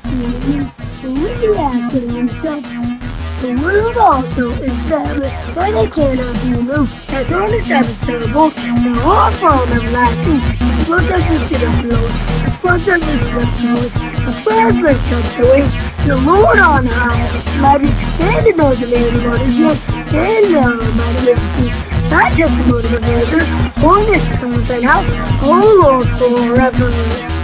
Syrians really himself. The world also established that it cannot be removed. As on the Sabbath syllable, the whole form laughing. as much as lifted up the blows, as much as lifted up the blows, as far as lifted the wings, the Lord on high, mighty, and in those of the waters yet, and the Almighty of the sea. That testimony of measure on this convent house, O Lord, forever.